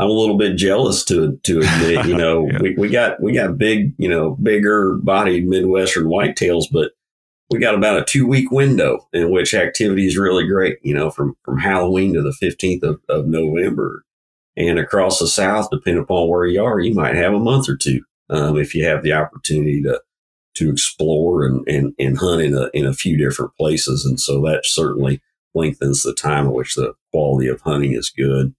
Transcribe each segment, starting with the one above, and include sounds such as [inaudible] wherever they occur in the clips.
I'm a little bit jealous to to admit, you know, [laughs] yeah. we, we got we got big, you know, bigger bodied Midwestern whitetails, but we got about a two week window in which activity is really great, you know, from from Halloween to the 15th of, of November. And across the South, depending upon where you are, you might have a month or two um, if you have the opportunity to to explore and, and, and hunt in a, in a few different places. And so that certainly lengthens the time at which the quality of hunting is good.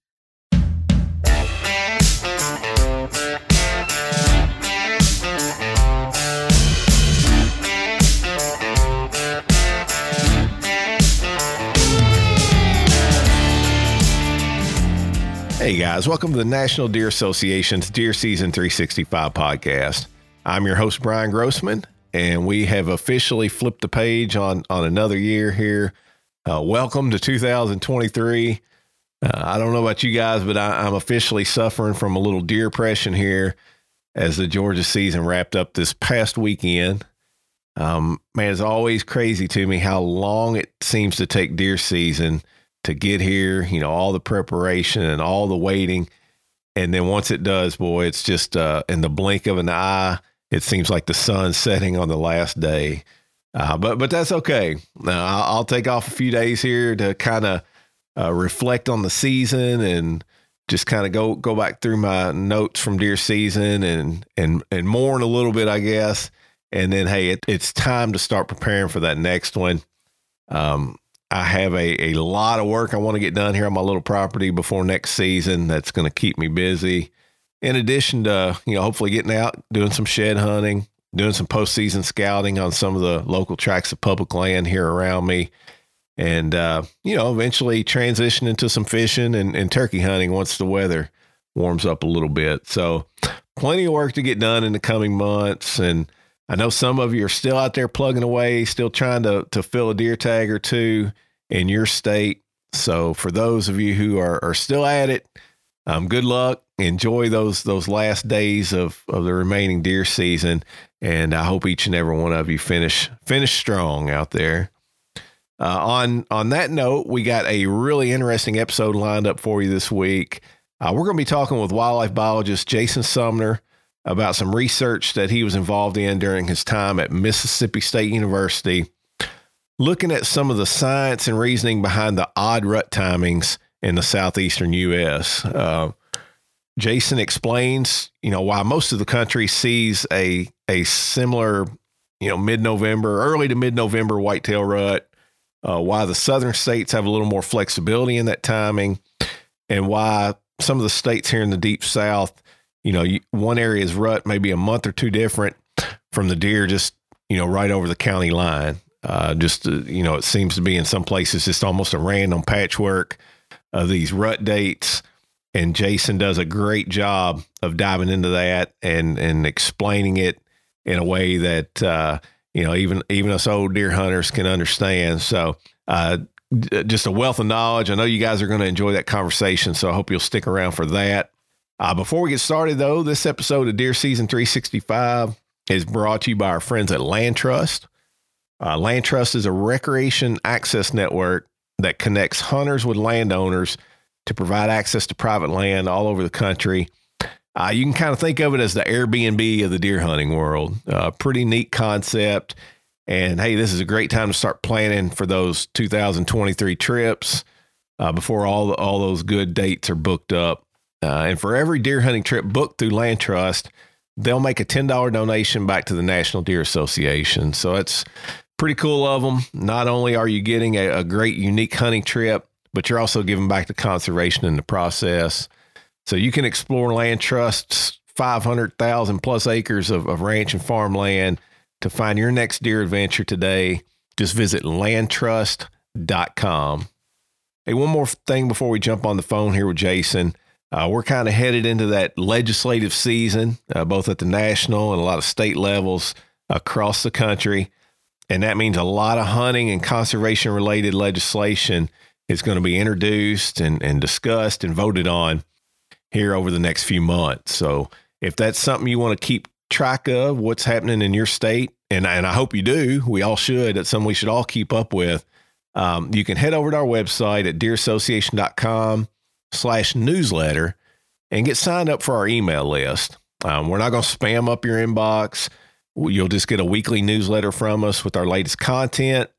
Hey guys, welcome to the National Deer Association's Deer Season 365 podcast. I'm your host, Brian Grossman, and we have officially flipped the page on, on another year here. Uh, welcome to 2023. Uh, I don't know about you guys, but I, I'm officially suffering from a little deer depression here as the Georgia season wrapped up this past weekend. Um, man, it's always crazy to me how long it seems to take deer season to get here, you know, all the preparation and all the waiting. And then once it does, boy, it's just uh, in the blink of an eye, it seems like the sun's setting on the last day. Uh, but but that's okay. Uh, I'll, I'll, take off a few days here to kind of uh, reflect on the season and just kind of go go back through my notes from deer season and and and mourn a little bit, I guess. And then hey, it, it's time to start preparing for that next one. Um, I have a, a lot of work I want to get done here on my little property before next season. That's going to keep me busy. In addition to, you know, hopefully getting out, doing some shed hunting, doing some postseason scouting on some of the local tracts of public land here around me. And, uh, you know, eventually transition into some fishing and, and turkey hunting once the weather warms up a little bit. So, plenty of work to get done in the coming months. And I know some of you are still out there plugging away, still trying to, to fill a deer tag or two in your state. So for those of you who are, are still at it, um, good luck. Enjoy those those last days of, of the remaining deer season, and I hope each and every one of you finish finish strong out there. Uh, on on that note, we got a really interesting episode lined up for you this week. Uh, we're going to be talking with wildlife biologist Jason Sumner about some research that he was involved in during his time at Mississippi State University looking at some of the science and reasoning behind the odd rut timings in the southeastern U.S. Uh, Jason explains, you know, why most of the country sees a a similar, you know, mid-November, early to mid-November whitetail rut. Uh, why the southern states have a little more flexibility in that timing, and why some of the states here in the deep south, you know, one area's rut may be a month or two different from the deer just you know right over the county line. Uh, just uh, you know, it seems to be in some places just almost a random patchwork of these rut dates. And Jason does a great job of diving into that and and explaining it in a way that uh, you know even even us old deer hunters can understand. So uh, just a wealth of knowledge. I know you guys are going to enjoy that conversation, so I hope you'll stick around for that. Uh, before we get started, though, this episode of Deer Season 365 is brought to you by our friends at Land Trust. Uh, Land Trust is a recreation access network that connects hunters with landowners to provide access to private land all over the country. Uh, you can kind of think of it as the Airbnb of the deer hunting world. Uh, pretty neat concept. And hey, this is a great time to start planning for those 2023 trips uh, before all all those good dates are booked up. Uh, and for every deer hunting trip booked through Land Trust, they'll make a $10 donation back to the National Deer Association. So it's pretty cool of them. Not only are you getting a, a great, unique hunting trip, but you're also giving back to conservation in the process. So you can explore Land Trust's 500,000 plus acres of, of ranch and farmland to find your next deer adventure today. Just visit landtrust.com. Hey, one more thing before we jump on the phone here with Jason. Uh, we're kind of headed into that legislative season, uh, both at the national and a lot of state levels across the country. And that means a lot of hunting and conservation related legislation is going to be introduced and, and discussed and voted on here over the next few months. So if that's something you want to keep track of, what's happening in your state, and, and I hope you do, we all should, it's something we should all keep up with. Um, you can head over to our website at deerassociation.com slash newsletter and get signed up for our email list. Um, we're not going to spam up your inbox. You'll just get a weekly newsletter from us with our latest content.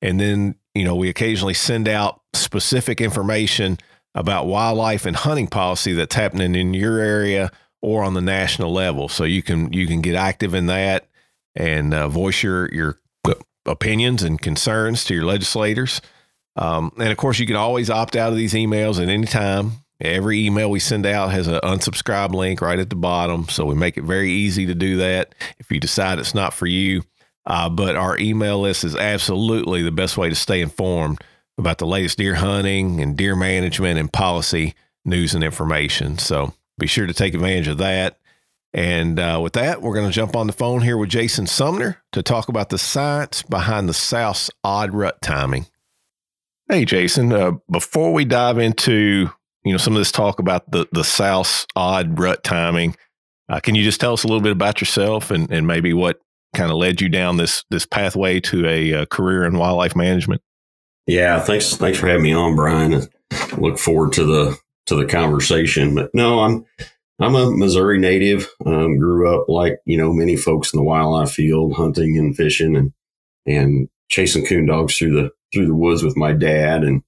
And then, you know, we occasionally send out specific information about wildlife and hunting policy that's happening in your area or on the national level. So you can you can get active in that and uh, voice your your opinions and concerns to your legislators. Um, and of course, you can always opt out of these emails at any time. Every email we send out has an unsubscribe link right at the bottom. So we make it very easy to do that if you decide it's not for you. Uh, but our email list is absolutely the best way to stay informed about the latest deer hunting and deer management and policy news and information. So be sure to take advantage of that. And uh, with that, we're going to jump on the phone here with Jason Sumner to talk about the science behind the South's odd rut timing. Hey, Jason. Uh, before we dive into you know some of this talk about the the South's odd rut timing, uh, can you just tell us a little bit about yourself and, and maybe what kind of led you down this this pathway to a, a uh, career in wildlife management? Yeah, thanks thanks for having me on, Brian. I look forward to the to the conversation. But no, I'm I'm a Missouri native. Um, grew up like you know many folks in the wildlife field, hunting and fishing, and and chasing coon dogs through the through the woods with my dad, and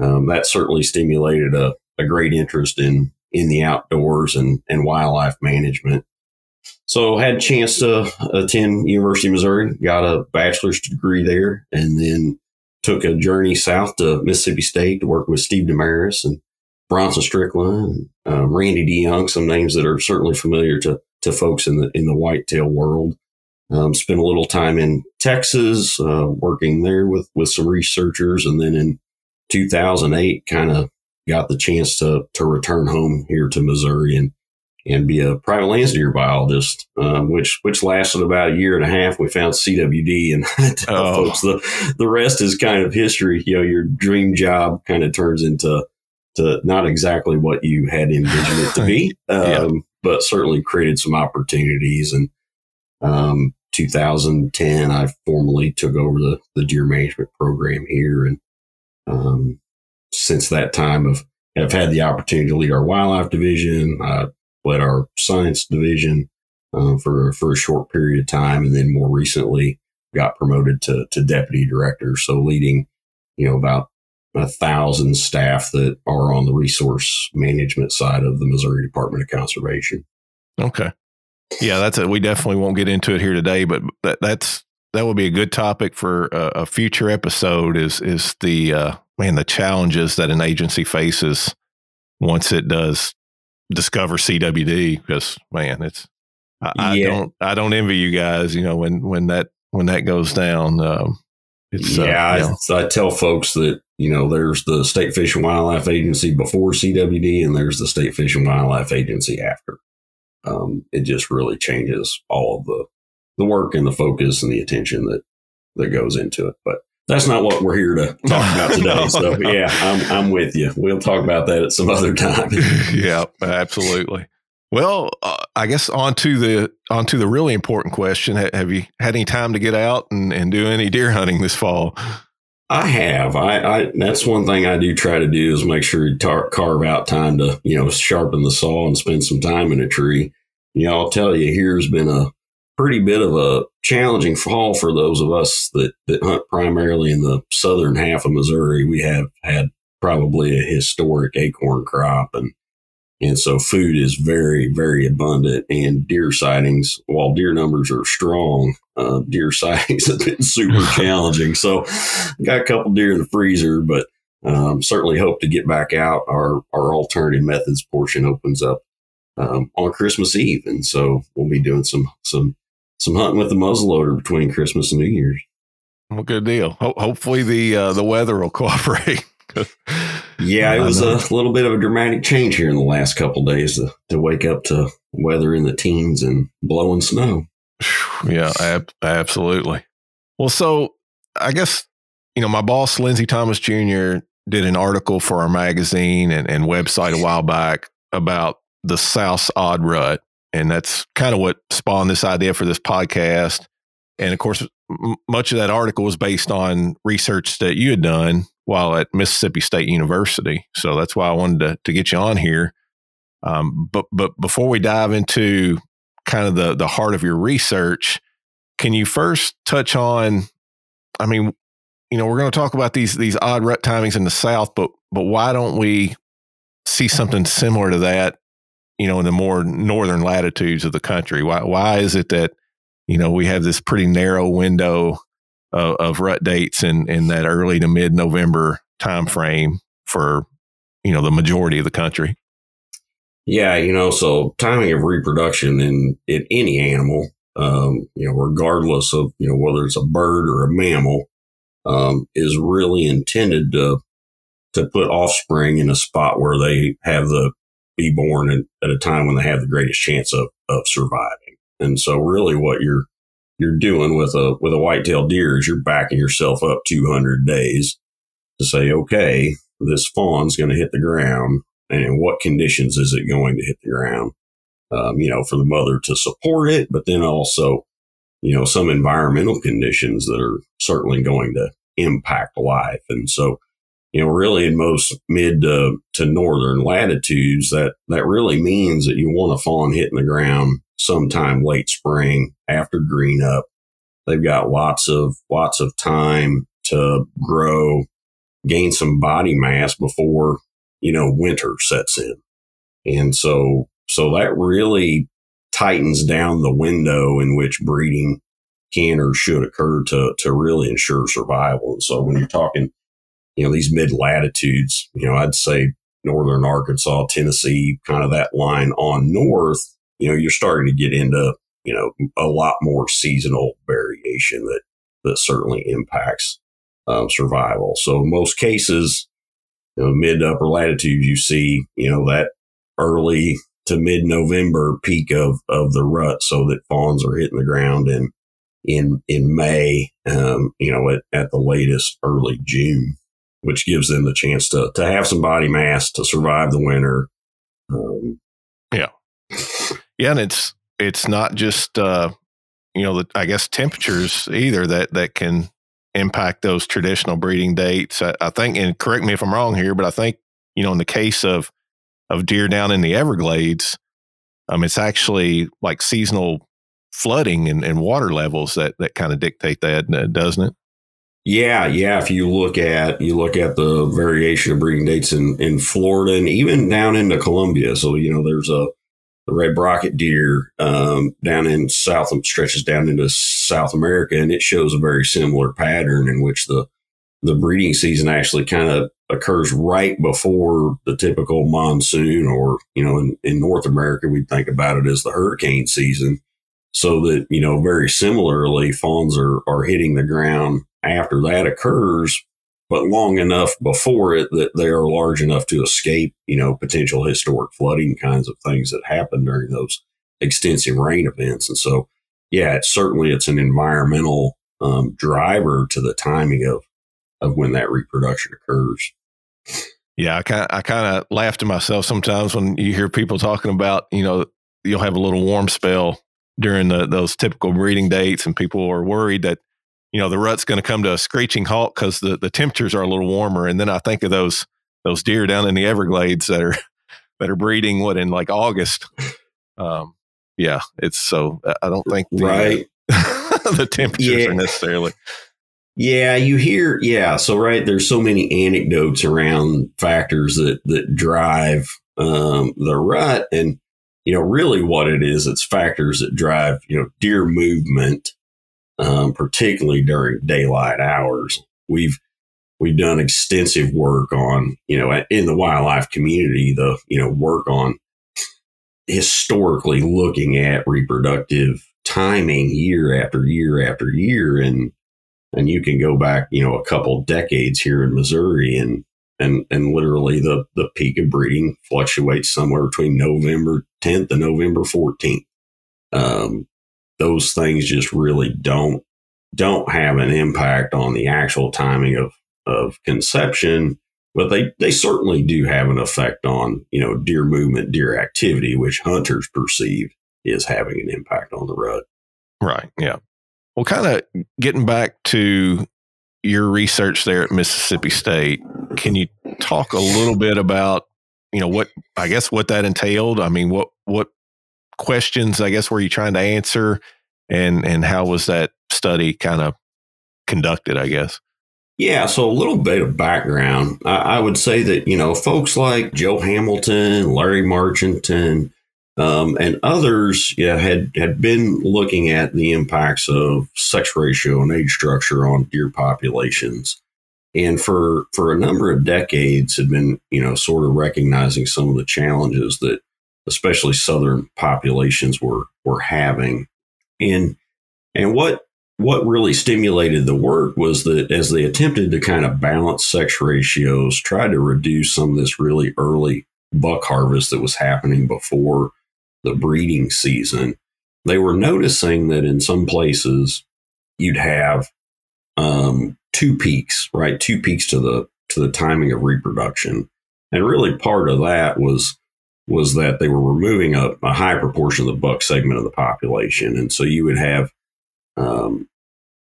um, that certainly stimulated a, a great interest in in the outdoors and and wildlife management. So had a chance to attend University of Missouri, got a bachelor's degree there, and then took a journey south to Mississippi State to work with Steve Demarais and Bronson Strickland, uh, Randy DeYoung, some names that are certainly familiar to, to folks in the in the whitetail world. Um, spent a little time in Texas, uh, working there with with some researchers, and then in 2008, kind of got the chance to to return home here to Missouri and and be a private lands deer biologist, uh, which which lasted about a year and a half. We found CWD, and [laughs] I tell oh. folks the the rest is kind of history. You know, your dream job kind of turns into to not exactly what you had envisioned it to be, [laughs] um, yeah. but certainly created some opportunities. And um, 2010, I formally took over the, the deer management program here. And um, since that time, I've, have had the opportunity to lead our wildlife division. I led our science division uh, for, for a short period of time. And then more recently, got promoted to, to deputy director. So leading, you know, about a thousand staff that are on the resource management side of the Missouri Department of Conservation. Okay. Yeah, that's it. We definitely won't get into it here today, but that, that's that would be a good topic for a, a future episode. Is is the uh, man the challenges that an agency faces once it does discover CWD? Because man, it's I, I don't I don't envy you guys. You know when when that when that goes down. Um, it's, uh, yeah, uh, you know. I, I, tell folks that you know there's the State Fish and Wildlife Agency before CWD, and there's the State Fish and Wildlife Agency after. Um, it just really changes all of the the work and the focus and the attention that that goes into it. But that's not what we're here to [laughs] talk about today. no, so no. yeah, I'm I'm with you. We'll talk about that at some other time. [laughs] yeah, absolutely. Well, uh, I guess onto the onto the really important question: Have you had any time to get out and, and do any deer hunting this fall? I have. I, I that's one thing I do try to do is make sure you tar- carve out time to you know sharpen the saw and spend some time in a tree. You know, I'll tell you, here's been a pretty bit of a challenging fall for those of us that that hunt primarily in the southern half of Missouri. We have had probably a historic acorn crop and and so food is very, very abundant. And deer sightings, while deer numbers are strong, uh, deer [laughs] sightings have been super [laughs] challenging. So got a couple deer in the freezer, but um, certainly hope to get back out. Our, our alternative methods portion opens up um, on Christmas Eve. And so we'll be doing some, some, some hunting with the muzzleloader between Christmas and New Year's. Well, good deal. Ho- hopefully the uh, the weather will [laughs] cooperate. Yeah, it was a little bit of a dramatic change here in the last couple days to, to wake up to weather in the teens and blowing snow. Yeah, ab- absolutely. Well, so I guess, you know, my boss, Lindsay Thomas Jr., did an article for our magazine and, and website a while back about the South's odd rut. And that's kind of what spawned this idea for this podcast. And of course, m- much of that article was based on research that you had done while at Mississippi State University. So that's why I wanted to, to get you on here. Um, but but before we dive into kind of the the heart of your research, can you first touch on? I mean, you know, we're going to talk about these these odd rut timings in the South, but but why don't we see something similar to that? You know, in the more northern latitudes of the country, why why is it that you know we have this pretty narrow window of, rut dates in in that early to mid November time frame for you know the majority of the country? Yeah, you know, so timing of reproduction in in any animal, um, you know, regardless of you know whether it's a bird or a mammal, um, is really intended to to put offspring in a spot where they have the be born at, at a time when they have the greatest chance of of surviving. And so, really, what you're you're doing with a with a white-tailed deer is you're backing yourself up 200 days to say, okay, this fawn's going to hit the ground, and in what conditions is it going to hit the ground? Um, you know, for the mother to support it, but then also you know, some environmental conditions that are certainly going to impact life. And so, you know, really in most mid to, to northern latitudes, that, that really means that you want a fawn hitting the ground sometime late spring after green up. They've got lots of, lots of time to grow, gain some body mass before, you know, winter sets in. And so, so that really tightens down the window in which breeding can or should occur to, to really ensure survival. And so when you're talking, you know, these mid latitudes, you know, I'd say northern Arkansas, Tennessee, kind of that line on north, you know, you're starting to get into, you know, a lot more seasonal variation that, that certainly impacts um, survival. So most cases, you know, mid to upper latitudes, you see, you know, that early to mid November peak of, of the rut so that fawns are hitting the ground in, in, in May, um, you know, at, at the latest early June, which gives them the chance to, to have some body mass to survive the winter. Um, yeah. Yeah. And it's, it's not just, uh, you know, the, I guess temperatures either that, that can impact those traditional breeding dates. I, I think, and correct me if I'm wrong here, but I think, you know, in the case of, of deer down in the Everglades, um, it's actually like seasonal flooding and, and water levels that that kind of dictate that, doesn't it? Yeah, yeah. If you look at you look at the variation of breeding dates in in Florida and even down into Colombia, so you know there's a the red brocket deer um, down in South stretches down into South America, and it shows a very similar pattern in which the the breeding season actually kind of occurs right before the typical monsoon, or, you know, in, in North America, we think about it as the hurricane season. So that, you know, very similarly, fawns are, are hitting the ground after that occurs, but long enough before it that they are large enough to escape, you know, potential historic flooding kinds of things that happen during those extensive rain events. And so, yeah, it's certainly it's an environmental um, driver to the timing of of when that reproduction occurs. Yeah, I kind I kind of laugh to myself sometimes when you hear people talking about you know you'll have a little warm spell during the, those typical breeding dates, and people are worried that you know the rut's going to come to a screeching halt because the, the temperatures are a little warmer. And then I think of those those deer down in the Everglades that are [laughs] that are breeding what in like August. Um, yeah, it's so I don't think the, right [laughs] the temperatures yeah. are necessarily yeah, you hear, yeah. So, right, there's so many anecdotes around factors that, that drive um, the rut. And, you know, really what it is, it's factors that drive, you know, deer movement, um, particularly during daylight hours. We've, we've done extensive work on, you know, in the wildlife community, the, you know, work on historically looking at reproductive timing year after year after year. And, and you can go back, you know, a couple decades here in Missouri and and and literally the the peak of breeding fluctuates somewhere between November 10th and November 14th. Um, those things just really don't don't have an impact on the actual timing of of conception, but they they certainly do have an effect on you know deer movement, deer activity, which hunters perceive is having an impact on the rut. Right. Yeah. Well, kind of getting back to your research there at Mississippi State, can you talk a little bit about you know, what I guess what that entailed. I mean, what what questions I guess were you trying to answer, and and how was that study kind of conducted? I guess. Yeah, so a little bit of background. I, I, would say that, you know, folks like Joe Hamilton, Larry Marchinton, um, and others yeah, had, had been looking at the impacts of sex ratio and age structure on deer populations. And for, for a number of decades had been, you know, sort of recognizing some of the challenges that especially southern populations were, were having. And, and what what really stimulated the work was that as they attempted to kind of balance sex ratios, tried to reduce some of this really early buck harvest that was happening before the breeding season, they were noticing that in some places you'd have um, two peaks, right? Two peaks to the to the timing of reproduction, and really part of that was was that they were removing a, a high proportion of the buck segment of the population, and so you would have um,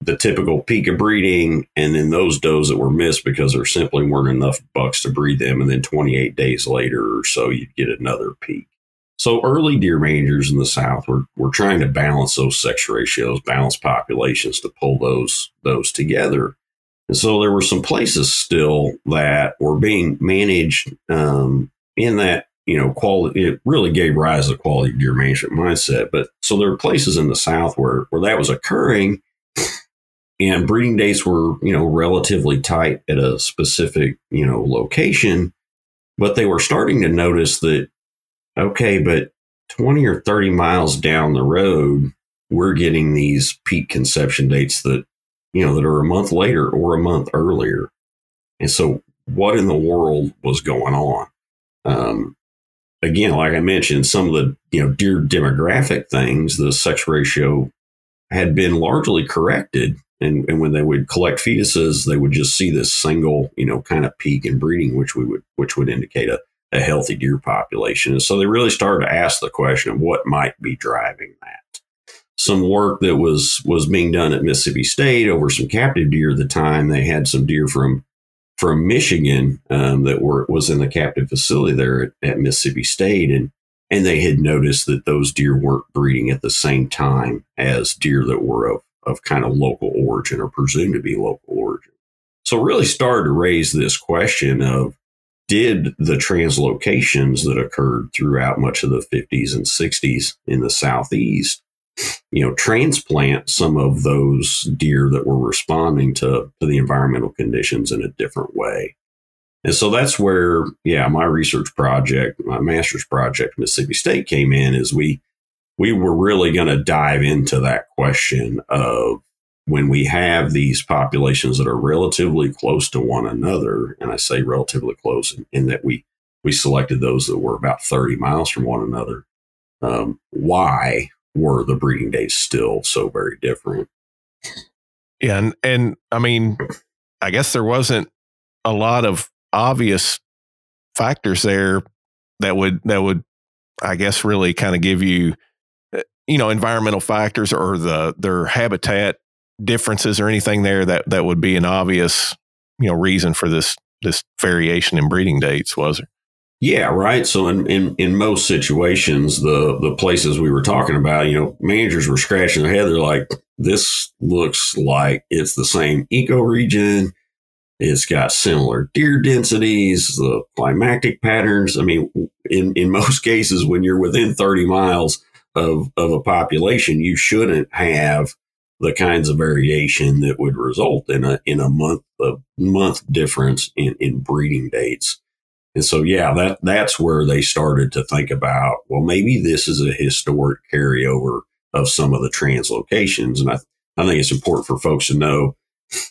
the typical peak of breeding, and then those does that were missed because there simply weren't enough bucks to breed them. And then 28 days later or so, you'd get another peak. So early deer managers in the South were, were trying to balance those sex ratios, balance populations to pull those those together. And so there were some places still that were being managed um, in that you know quality. It really gave rise to quality of deer management mindset. But so there were places in the South where where that was occurring, and breeding dates were you know relatively tight at a specific you know location but they were starting to notice that okay but 20 or 30 miles down the road we're getting these peak conception dates that you know that are a month later or a month earlier and so what in the world was going on um, again like i mentioned some of the you know deer demographic things the sex ratio had been largely corrected and, and when they would collect fetuses, they would just see this single, you know, kind of peak in breeding, which we would which would indicate a, a healthy deer population. And so they really started to ask the question of what might be driving that. Some work that was was being done at Mississippi State over some captive deer at the time. They had some deer from from Michigan um, that were was in the captive facility there at, at Mississippi State, and and they had noticed that those deer weren't breeding at the same time as deer that were of of kind of local origin or presumed to be local origin. So really started to raise this question of did the translocations that occurred throughout much of the 50s and 60s in the southeast you know transplant some of those deer that were responding to, to the environmental conditions in a different way and so that's where yeah my research project my master's project mississippi state came in is we we were really going to dive into that question of when we have these populations that are relatively close to one another, and I say relatively close in, in that we we selected those that were about 30 miles from one another. Um, why were the breeding days still so very different? Yeah, and and I mean, I guess there wasn't a lot of obvious factors there that would that would I guess really kind of give you eh, you know environmental factors or the their habitat differences or anything there that that would be an obvious you know reason for this this variation in breeding dates was there yeah right. So in, in in most situations the the places we were talking about you know managers were scratching their head. They're like this looks like it's the same ecoregion it's got similar deer densities the climatic patterns. I mean in in most [laughs] cases when you're within 30 miles of, of a population, you shouldn't have the kinds of variation that would result in a in a month a month difference in, in breeding dates. And so yeah, that that's where they started to think about, well, maybe this is a historic carryover of some of the translocations. And I, I think it's important for folks to know,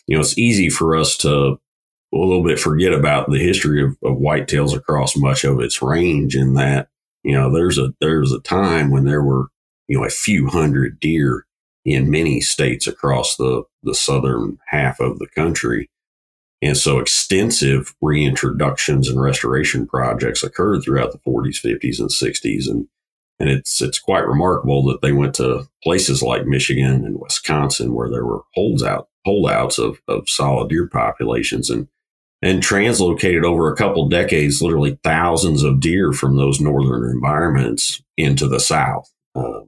you know, it's easy for us to a little bit forget about the history of, of whitetails across much of its range in that you know, there's a there's a time when there were you know a few hundred deer in many states across the the southern half of the country. And so extensive reintroductions and restoration projects occurred throughout the 40s, 50s, and 60s. And, and it's, it's quite remarkable that they went to places like Michigan and Wisconsin where there were holds out, holdouts of, of solid deer populations. And, and translocated over a couple decades, literally thousands of deer from those northern environments into the south. Uh,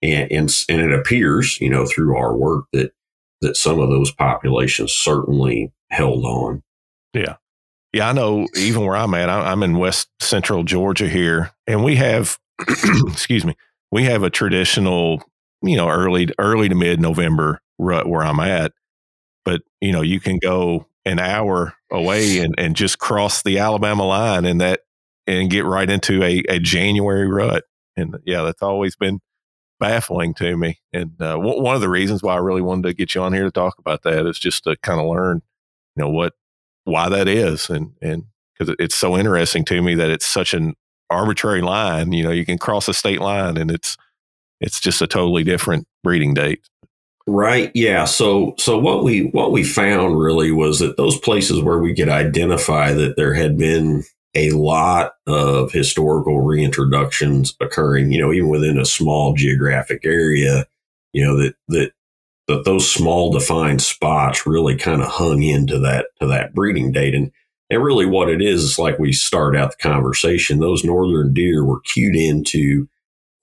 and, and, and it appears, you know, through our work that that some of those populations certainly held on. Yeah. Yeah, I know even where I'm at, I'm in West Central Georgia here, and we have, [clears throat] excuse me, we have a traditional, you know, early early to mid November rut where I'm at. But you know, you can go an hour away and, and just cross the Alabama line and that and get right into a, a January rut. And yeah, that's always been baffling to me. And uh, w- one of the reasons why I really wanted to get you on here to talk about that is just to kind of learn, you know, what why that is, and and because it's so interesting to me that it's such an arbitrary line. You know, you can cross a state line, and it's it's just a totally different breeding date. Right. Yeah. So so what we what we found really was that those places where we could identify that there had been a lot of historical reintroductions occurring, you know, even within a small geographic area, you know, that that that those small defined spots really kind of hung into that to that breeding date. And and really what it is is like we start out the conversation, those northern deer were cued into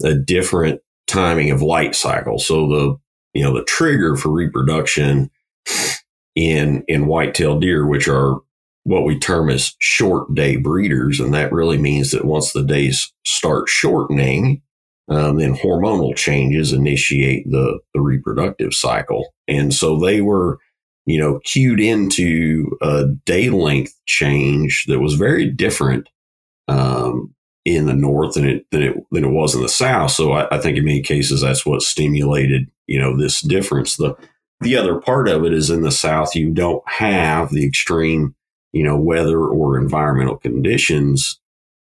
a different timing of light cycle. So the you know the trigger for reproduction in in white-tailed deer, which are what we term as short day breeders, and that really means that once the days start shortening, um, then hormonal changes initiate the, the reproductive cycle. And so they were, you know, cued into a day length change that was very different um, in the north than it, than it than it was in the south. So I, I think in many cases that's what stimulated, you know, this difference. The the other part of it is in the south you don't have the extreme, you know, weather or environmental conditions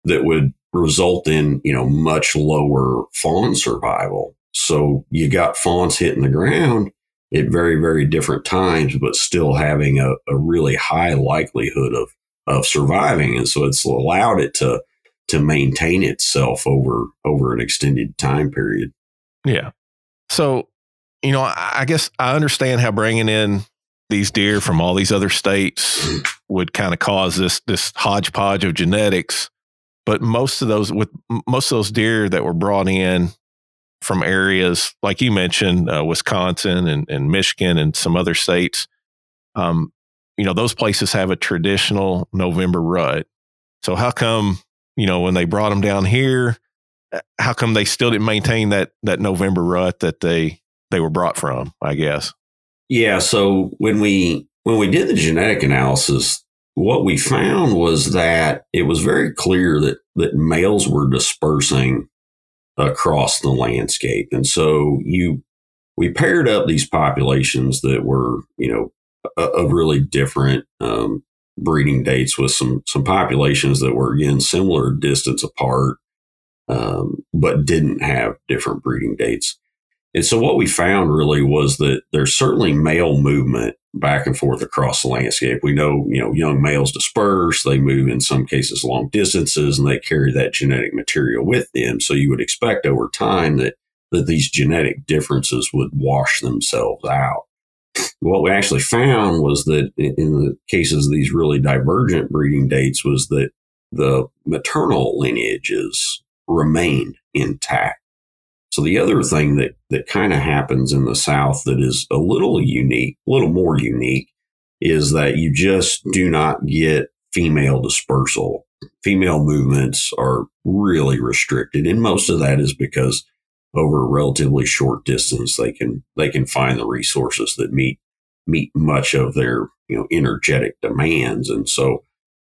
that would result in, you know, much lower fawn survival. So you got fawns hitting the ground at very, very different times, but still having a, a really high likelihood of, of surviving. And so it's allowed it to, to maintain itself over, over an extended time period. Yeah. So, you know, I guess I understand how bringing in these deer from all these other states would kind of cause this this hodgepodge of genetics but most of those with most of those deer that were brought in from areas like you mentioned, uh, Wisconsin and, and, Michigan and some other states, um, you know, those places have a traditional November rut. So how come, you know, when they brought them down here, uh, how come they still didn't maintain that that November rut that they they were brought from? I guess. Yeah. So when we when we did the genetic analysis, what we found was that it was very clear that, that males were dispersing across the landscape. And so you, we paired up these populations that were, you know, of really different um, breeding dates with some, some populations that were again similar distance apart, um, but didn't have different breeding dates. And so what we found really was that there's certainly male movement back and forth across the landscape. We know, you know, young males disperse, they move in some cases long distances and they carry that genetic material with them. So you would expect over time that, that these genetic differences would wash themselves out. What we actually found was that in the cases of these really divergent breeding dates was that the maternal lineages remained intact. So the other thing that, that kind of happens in the South that is a little unique, a little more unique, is that you just do not get female dispersal. Female movements are really restricted. And most of that is because over a relatively short distance, they can, they can find the resources that meet, meet much of their, you know, energetic demands. And so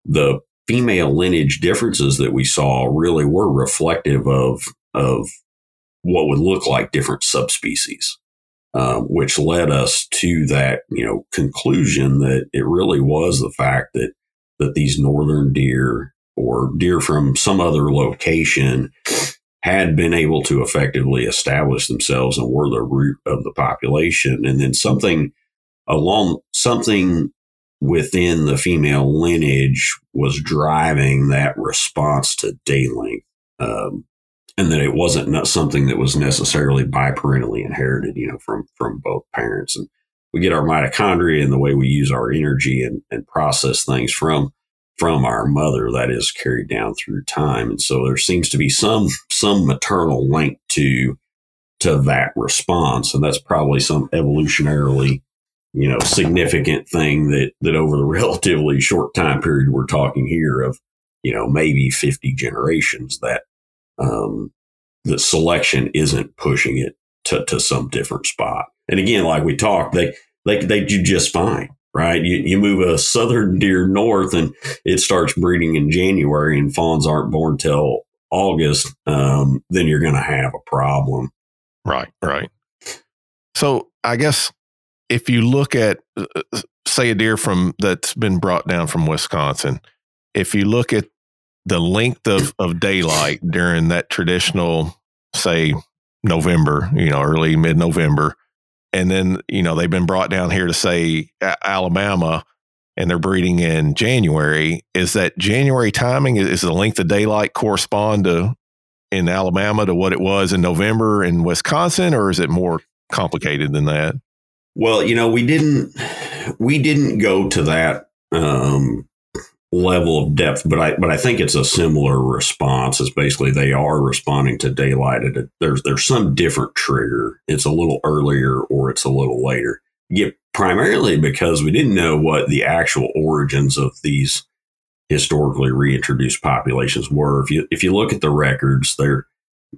the female lineage differences that we saw really were reflective of, of what would look like different subspecies, um, which led us to that, you know, conclusion that it really was the fact that that these northern deer or deer from some other location had been able to effectively establish themselves and were the root of the population. And then something along something within the female lineage was driving that response to day length. Um, and that it wasn't not something that was necessarily biparentally inherited, you know, from from both parents. And we get our mitochondria and the way we use our energy and, and process things from from our mother that is carried down through time. And so there seems to be some some maternal link to to that response. And that's probably some evolutionarily, you know, significant thing that that over the [laughs] relatively short time period we're talking here of, you know, maybe 50 generations that um the selection isn't pushing it to, to some different spot. And again, like we talked, they they they do just fine, right? You you move a southern deer north and it starts breeding in January, and fawns aren't born till August. Um, then you're going to have a problem. Right, right. So I guess if you look at uh, uh, say a deer from that's been brought down from Wisconsin, if you look at the length of, of daylight during that traditional, say, November, you know, early mid November. And then, you know, they've been brought down here to say Alabama and they're breeding in January. Is that January timing? Is the length of daylight correspond to in Alabama to what it was in November in Wisconsin, or is it more complicated than that? Well, you know, we didn't we didn't go to that um, level of depth, but I but I think it's a similar response. Is basically they are responding to daylight. At a, there's there's some different trigger. It's a little earlier or it's a little later. Yeah, primarily because we didn't know what the actual origins of these historically reintroduced populations were. If you if you look at the records, they're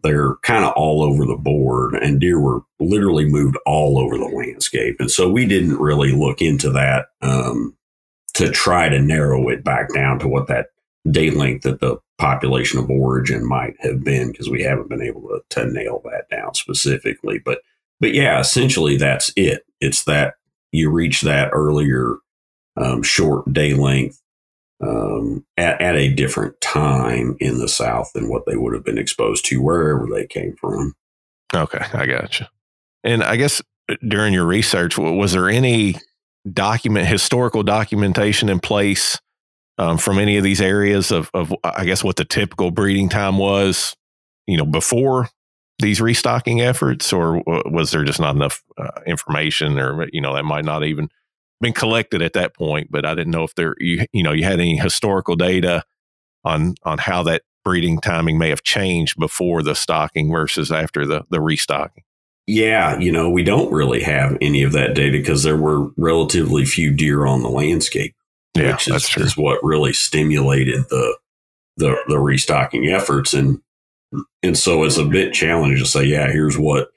they're kind of all over the board, and deer were literally moved all over the landscape. And so we didn't really look into that um, to try to narrow it back down to what that day length that the population of origin might have been because we haven't been able to, to nail that down specifically. But but yeah essentially that's it. It's that you reach that earlier um, short day length um, at, at a different time in the south than what they would have been exposed to wherever they came from. Okay i got you and i guess uh, during your research was there any document historical documentation in place um, from any of these areas of, of I guess what the typical breeding time was, you know, before these restocking efforts, or was there just not enough uh, information, or you know, that might not even been collected at that point? But I didn't know if there, you, you know, you had any historical data on on how that breeding timing may have changed before the stocking versus after the the restocking. Yeah, you know, we don't really have any of that data because there were relatively few deer on the landscape. Yeah, which is, is what really stimulated the, the the restocking efforts, and and so it's a bit challenging to say, yeah, here's what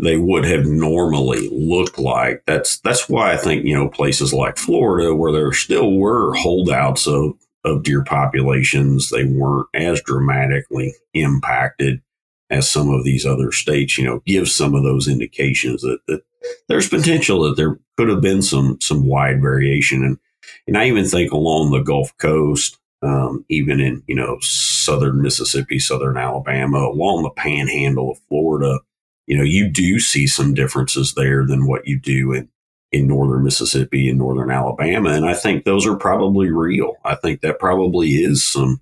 they would have normally looked like. That's that's why I think you know places like Florida, where there still were holdouts of of deer populations, they weren't as dramatically impacted as some of these other states, you know, give some of those indications that, that there's potential that there could have been some some wide variation. And and I even think along the Gulf Coast, um, even in, you know, southern Mississippi, southern Alabama, along the panhandle of Florida, you know, you do see some differences there than what you do in in northern Mississippi and northern Alabama. And I think those are probably real. I think that probably is some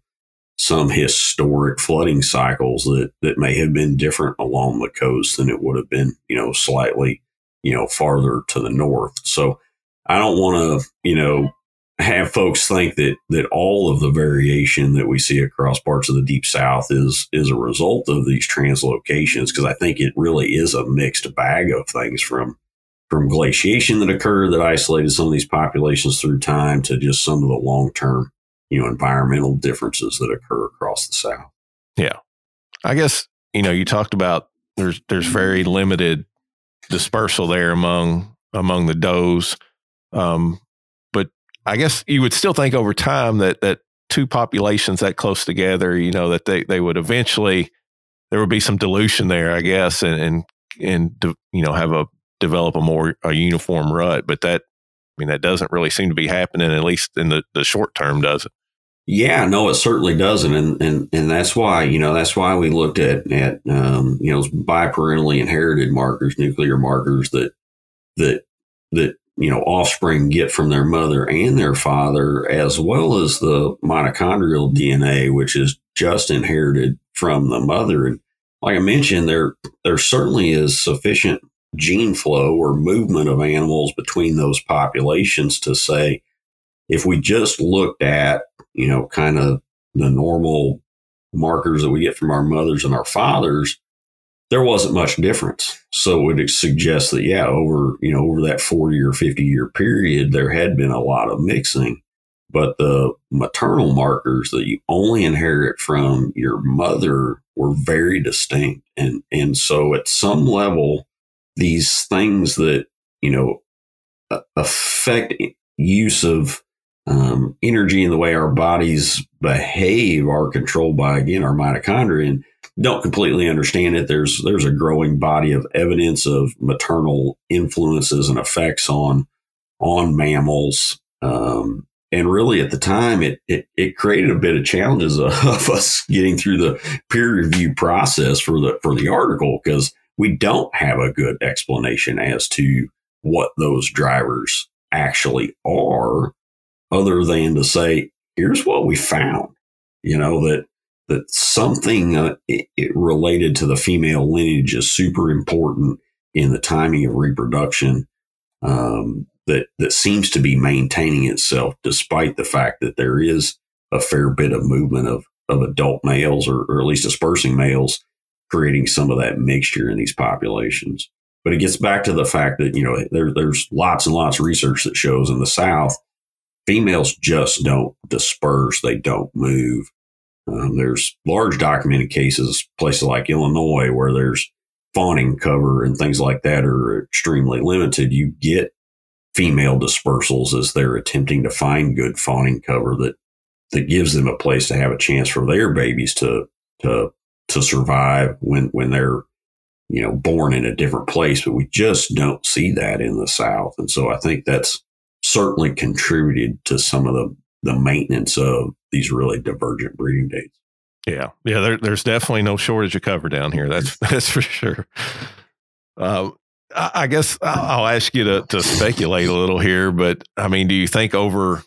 some historic flooding cycles that, that may have been different along the coast than it would have been, you know, slightly, you know, farther to the north. So I don't want to, you know, have folks think that that all of the variation that we see across parts of the deep south is is a result of these translocations because I think it really is a mixed bag of things from from glaciation that occurred that isolated some of these populations through time to just some of the long term you know environmental differences that occur across the South. Yeah, I guess you know you talked about there's there's very limited dispersal there among among the does, um, but I guess you would still think over time that that two populations that close together, you know, that they they would eventually there would be some dilution there, I guess, and and and you know have a develop a more a uniform rut, but that I mean, that doesn't really seem to be happening, at least in the, the short term, does it? Yeah, no, it certainly doesn't, and and and that's why you know that's why we looked at at um, you know biparentally inherited markers, nuclear markers that that that you know offspring get from their mother and their father, as well as the mitochondrial DNA, which is just inherited from the mother. And like I mentioned, there there certainly is sufficient gene flow or movement of animals between those populations to say, if we just looked at, you know, kind of the normal markers that we get from our mothers and our fathers, there wasn't much difference. So it would suggest that, yeah, over, you know, over that 40 or 50 year period, there had been a lot of mixing. But the maternal markers that you only inherit from your mother were very distinct. And, and so at some level, these things that, you know, affect use of um, energy and the way our bodies behave are controlled by, again, our mitochondria. And don't completely understand it. There's there's a growing body of evidence of maternal influences and effects on on mammals. Um, and really, at the time, it, it it created a bit of challenges [laughs] of, us getting through the peer review process for the for the article because we don't have a good explanation as to what those drivers actually are, other than to say, "Here's what we found." You know that that something uh, it, it related to the female lineage is super important in the timing of reproduction um, that that seems to be maintaining itself despite the fact that there is a fair bit of movement of of adult males or, or at least dispersing males creating some of that mixture in these populations. But it gets back to the fact that you know there, there's lots and lots of research that shows in the South females just don't disperse, they don't move. Um, there's large documented cases, places like Illinois, where there's fawning cover and things like that are extremely limited. You get female dispersals as they're attempting to find good fawning cover that that gives them a place to have a chance for their babies to to to survive when when they're you know born in a different place but we just don't see that in the south and so i think that's certainly contributed to some of the the maintenance of these really divergent breeding dates. Yeah, yeah. There, there's definitely no shortage of cover down here. That's [laughs] that's for sure. Uh, I guess I'll ask you to, to speculate a little here, but I mean, do you think over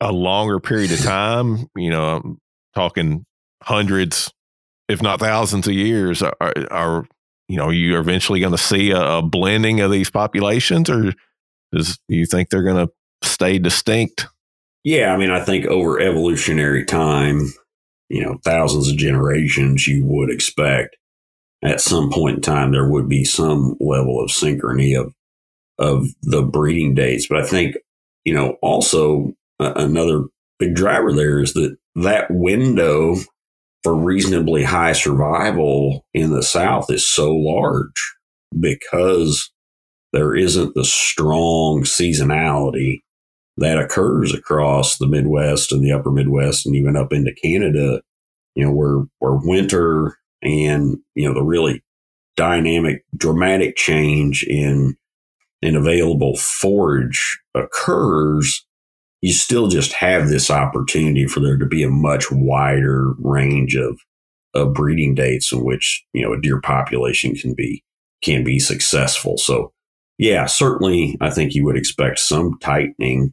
a longer period of time, you know, I'm talking hundreds, if not thousands of years, are, are you know, you are eventually going to see a, a, blending of these populations, or does do you think they're going to stay distinct yeah, I mean, I think over evolutionary time, you know, thousands of generations, you would expect at some point in time there would be some level of synchrony of of the breeding dates. But I think, you know, also uh, another big driver there is that that window for reasonably high survival in the South is so large because there isn't the strong seasonality that occurs across the Midwest and the upper Midwest and even up into Canada, you know, where, where winter and, you know, the really dynamic, dramatic change in, in available forage occurs, you still just have this opportunity for there to be a much wider range of, of breeding dates in which, you know, a deer population can be, can be successful. So, yeah, certainly I think you would expect some tightening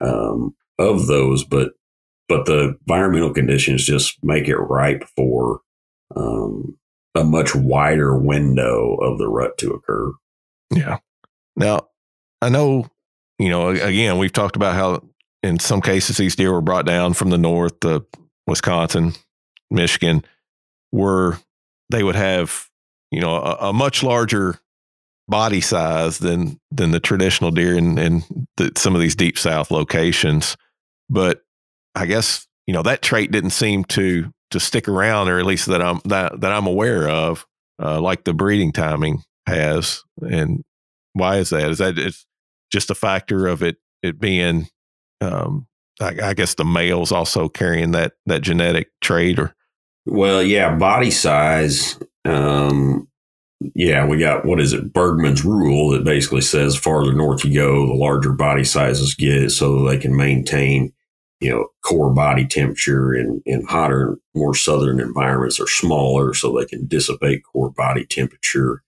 um, of those, but but the environmental conditions just make it ripe for um, a much wider window of the rut to occur. Yeah. Now, I know, you know, again, we've talked about how in some cases these deer were brought down from the north, the Wisconsin, Michigan, where they would have, you know, a, a much larger body size than than the traditional deer in, in the, some of these deep south locations. But I guess you know that trait didn't seem to to stick around, or at least that I'm that that I'm aware of, uh, like the breeding timing has. And why is that? Is that it's just a factor of it it being, um, I, I guess the males also carrying that that genetic trait, or well, yeah, body size um, yeah, we got what is it, Bergmann's rule that basically says farther north you go, the larger body sizes get, so they can maintain, you know, core body temperature in, in hotter, more southern environments are smaller, so they can dissipate core body temperature.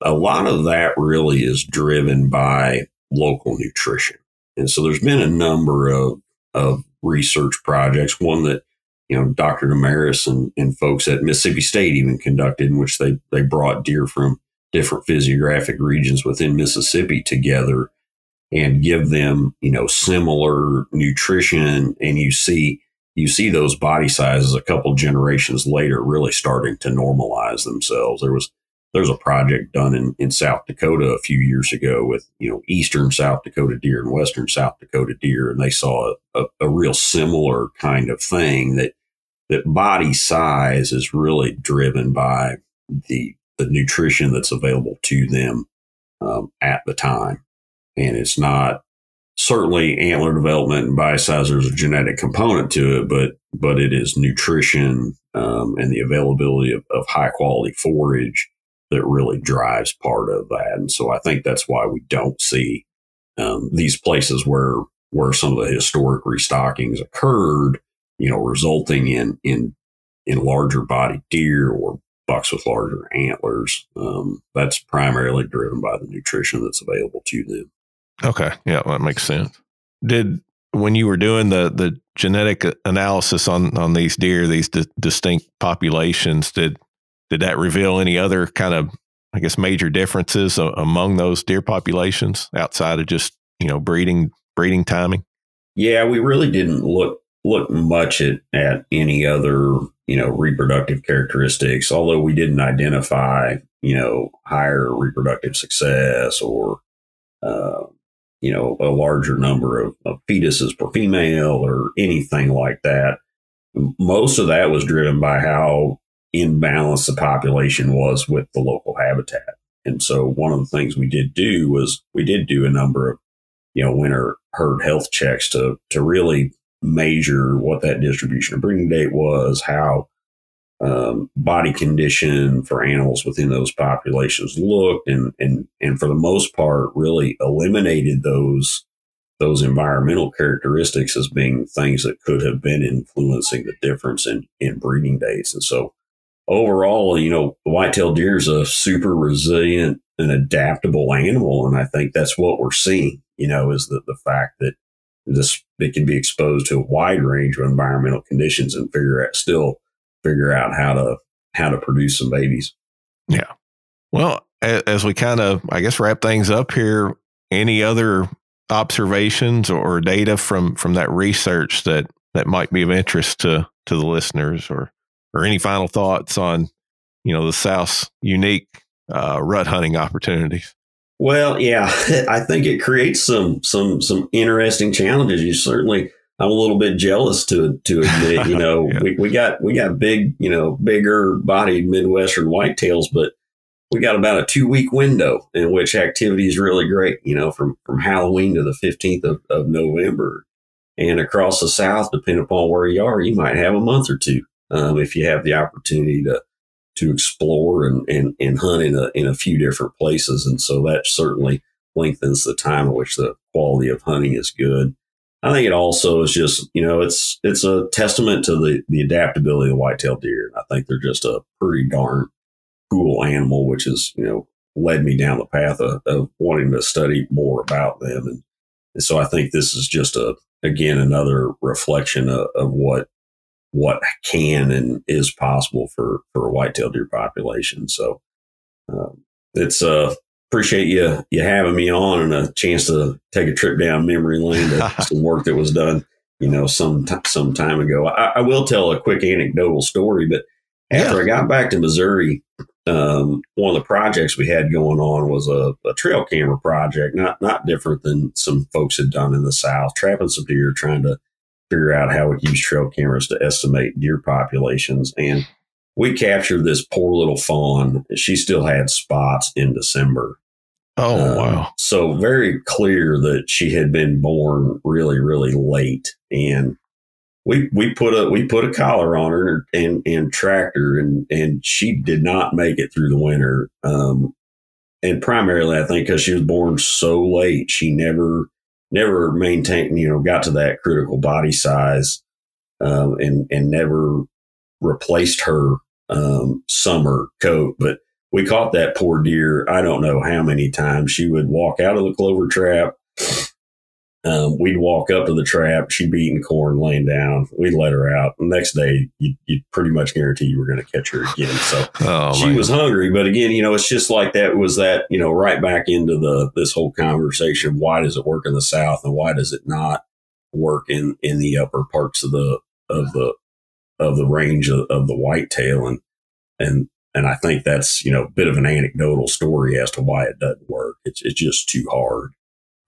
A lot of that really is driven by local nutrition. And so there's been a number of, of research projects, one that you know, Dr. Demarais and, and folks at Mississippi State even conducted, in which they, they brought deer from different physiographic regions within Mississippi together and give them, you know, similar nutrition. And you see, you see those body sizes a couple generations later really starting to normalize themselves. There was, there's a project done in, in South Dakota a few years ago with, you know, Eastern South Dakota deer and Western South Dakota deer. And they saw a, a, a real similar kind of thing that, that body size is really driven by the the nutrition that's available to them um, at the time. And it's not certainly antler development and body size. There's a genetic component to it, but but it is nutrition um, and the availability of, of high quality forage that really drives part of that. And so I think that's why we don't see um, these places where where some of the historic restockings occurred, you know, resulting in in in larger body deer or bucks with larger antlers. Um, that's primarily driven by the nutrition that's available to them. Okay, yeah, that makes sense. Did when you were doing the the genetic analysis on on these deer, these di- distinct populations, did did that reveal any other kind of I guess major differences among those deer populations outside of just you know breeding breeding timing? Yeah, we really didn't look look much at at any other you know, reproductive characteristics, although we didn't identify, you know, higher reproductive success or, uh, you know, a larger number of, of fetuses per female or anything like that. Most of that was driven by how imbalanced the population was with the local habitat. And so one of the things we did do was we did do a number of, you know, winter herd health checks to, to really measure what that distribution of breeding date was, how um, body condition for animals within those populations looked, and and and for the most part, really eliminated those those environmental characteristics as being things that could have been influencing the difference in in breeding dates. And so, overall, you know, the white-tailed deer is a super resilient and adaptable animal, and I think that's what we're seeing. You know, is that the fact that this it can be exposed to a wide range of environmental conditions and figure out still figure out how to how to produce some babies. Yeah. Well, as we kind of I guess wrap things up here, any other observations or data from from that research that that might be of interest to to the listeners or or any final thoughts on you know the South's unique uh, rut hunting opportunities? Well, yeah, [laughs] I think it creates some some some interesting challenges. You certainly, I'm a little bit jealous to to admit. You [laughs] know, yeah. we, we got we got big, you know, bigger bodied Midwestern whitetails, but we got about a two week window in which activity is really great. You know, from from Halloween to the 15th of, of November, and across the South, depending upon where you are, you might have a month or two um, if you have the opportunity to to explore and, and, and hunt in a, in a few different places. And so that certainly lengthens the time at which the quality of hunting is good. I think it also is just, you know, it's, it's a testament to the, the adaptability of white-tailed deer. I think they're just a pretty darn cool animal, which has, you know, led me down the path of, of wanting to study more about them. And, and, so I think this is just a, again, another reflection of, of what what can and is possible for for a whitetail deer population. So um, it's uh appreciate you you having me on and a chance to take a trip down memory lane to [laughs] some work that was done you know some t- some time ago. I, I, will tell a quick anecdotal story, but after yeah. I got back to Missouri, um, one of the projects we had going on was a, a, trail camera project, not not different than some folks had done in the South, trapping some deer, trying to figure out how we use trail cameras to estimate deer populations. And we captured this poor little fawn. She still had spots in December. Oh, um, wow. So very clear that she had been born really, really late. And we, we put a we put a collar on her and and tracked her and and she did not make it through the winter um, and primarily I think because she was born so late she never never maintained, you know, got to that critical body size, um, and and never replaced her um, summer coat. But we caught that poor deer. I don't know how many times she would walk out of the clover trap, um, we'd walk up to the trap. She'd be eating corn, laying down. We'd let her out. The next day, you, would pretty much guarantee you were going to catch her again. So [laughs] oh, she was hungry. But again, you know, it's just like that was that, you know, right back into the this whole conversation. Why does it work in the South and why does it not work in, in the upper parts of the of the of the range of, of the whitetail? And and and I think that's, you know, a bit of an anecdotal story as to why it doesn't work. It's it's just too hard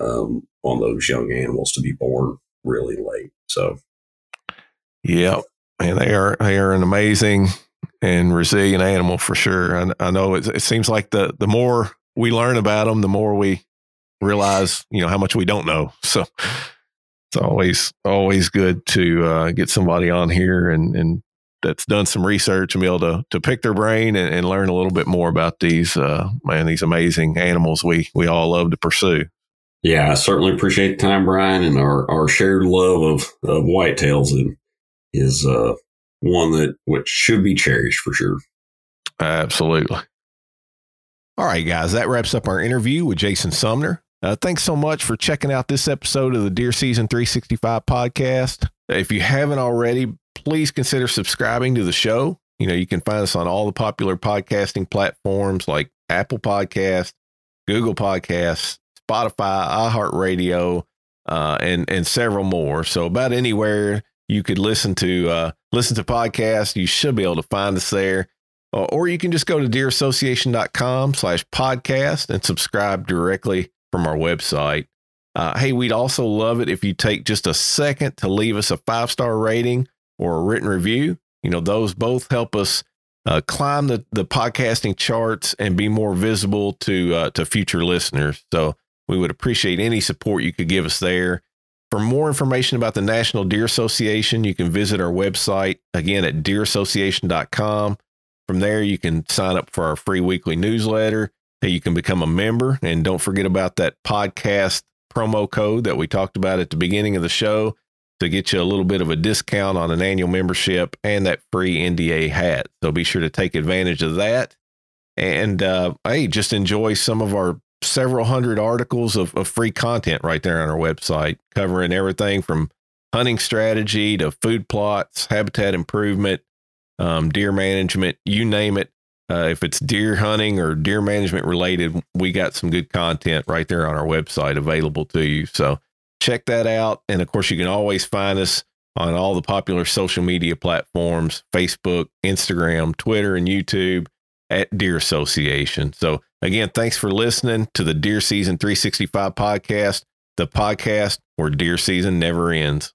um, on those young animals to be born really late. So, yeah, and they are they are an amazing and resilient animal for sure. I, I know it, it seems like the the more we learn about them, the more we realize you know how much we don't know. [laughs] So it's always always good to uh, get somebody on here and and that's done some research and be able to to pick their brain and, and learn a little bit more about these uh, man these amazing animals we we all love to pursue. Yeah, I certainly appreciate the time, Brian, and our, our shared love of, of whitetails and is uh, one that which should be cherished for sure. Absolutely. All right, guys, that wraps up our interview with Jason Sumners. Uh, thanks so much for checking out this episode of the Deer Season 365 podcast. If you haven't already, please consider subscribing to the show. You know, you can find us on all the popular podcasting platforms like Apple Podcast, Google Podcasts, Spotify, iHeartRadio, uh, and and several more. So about anywhere you could listen to uh, listen to podcasts, you should be able to find us there. Uh, or you can just go to deerassociation.com slash podcast and subscribe directly from our website. Uh, hey, we'd also love it if you take just a second to leave us a five star rating or a written review. You know, those both help us uh, climb the, the podcasting charts and be more visible to uh, to future listeners. So we would appreciate any support you could give us there. For more information about the National Deer Association, you can visit our website again at deerassociation.com. From there, you can sign up for our free weekly newsletter. You can become a member. And don't forget about that podcast promo code that we talked about at the beginning of the show to get you a little bit of a discount on an annual membership and that free NDA hat. So be sure to take advantage of that. And uh, hey, just enjoy some of our several hundred articles of, of free content right there on our website, covering everything from hunting strategy to food plots, habitat improvement, um, deer management, you name it. Uh, if it's deer hunting or deer management related, we got some good content right there on our website available to you. So check that out. And of course, you can always find us on all the popular social media platforms Facebook, Instagram, Twitter, and YouTube at Deer Association. So, again, thanks for listening to the Deer Season 365 podcast, the podcast where deer season never ends.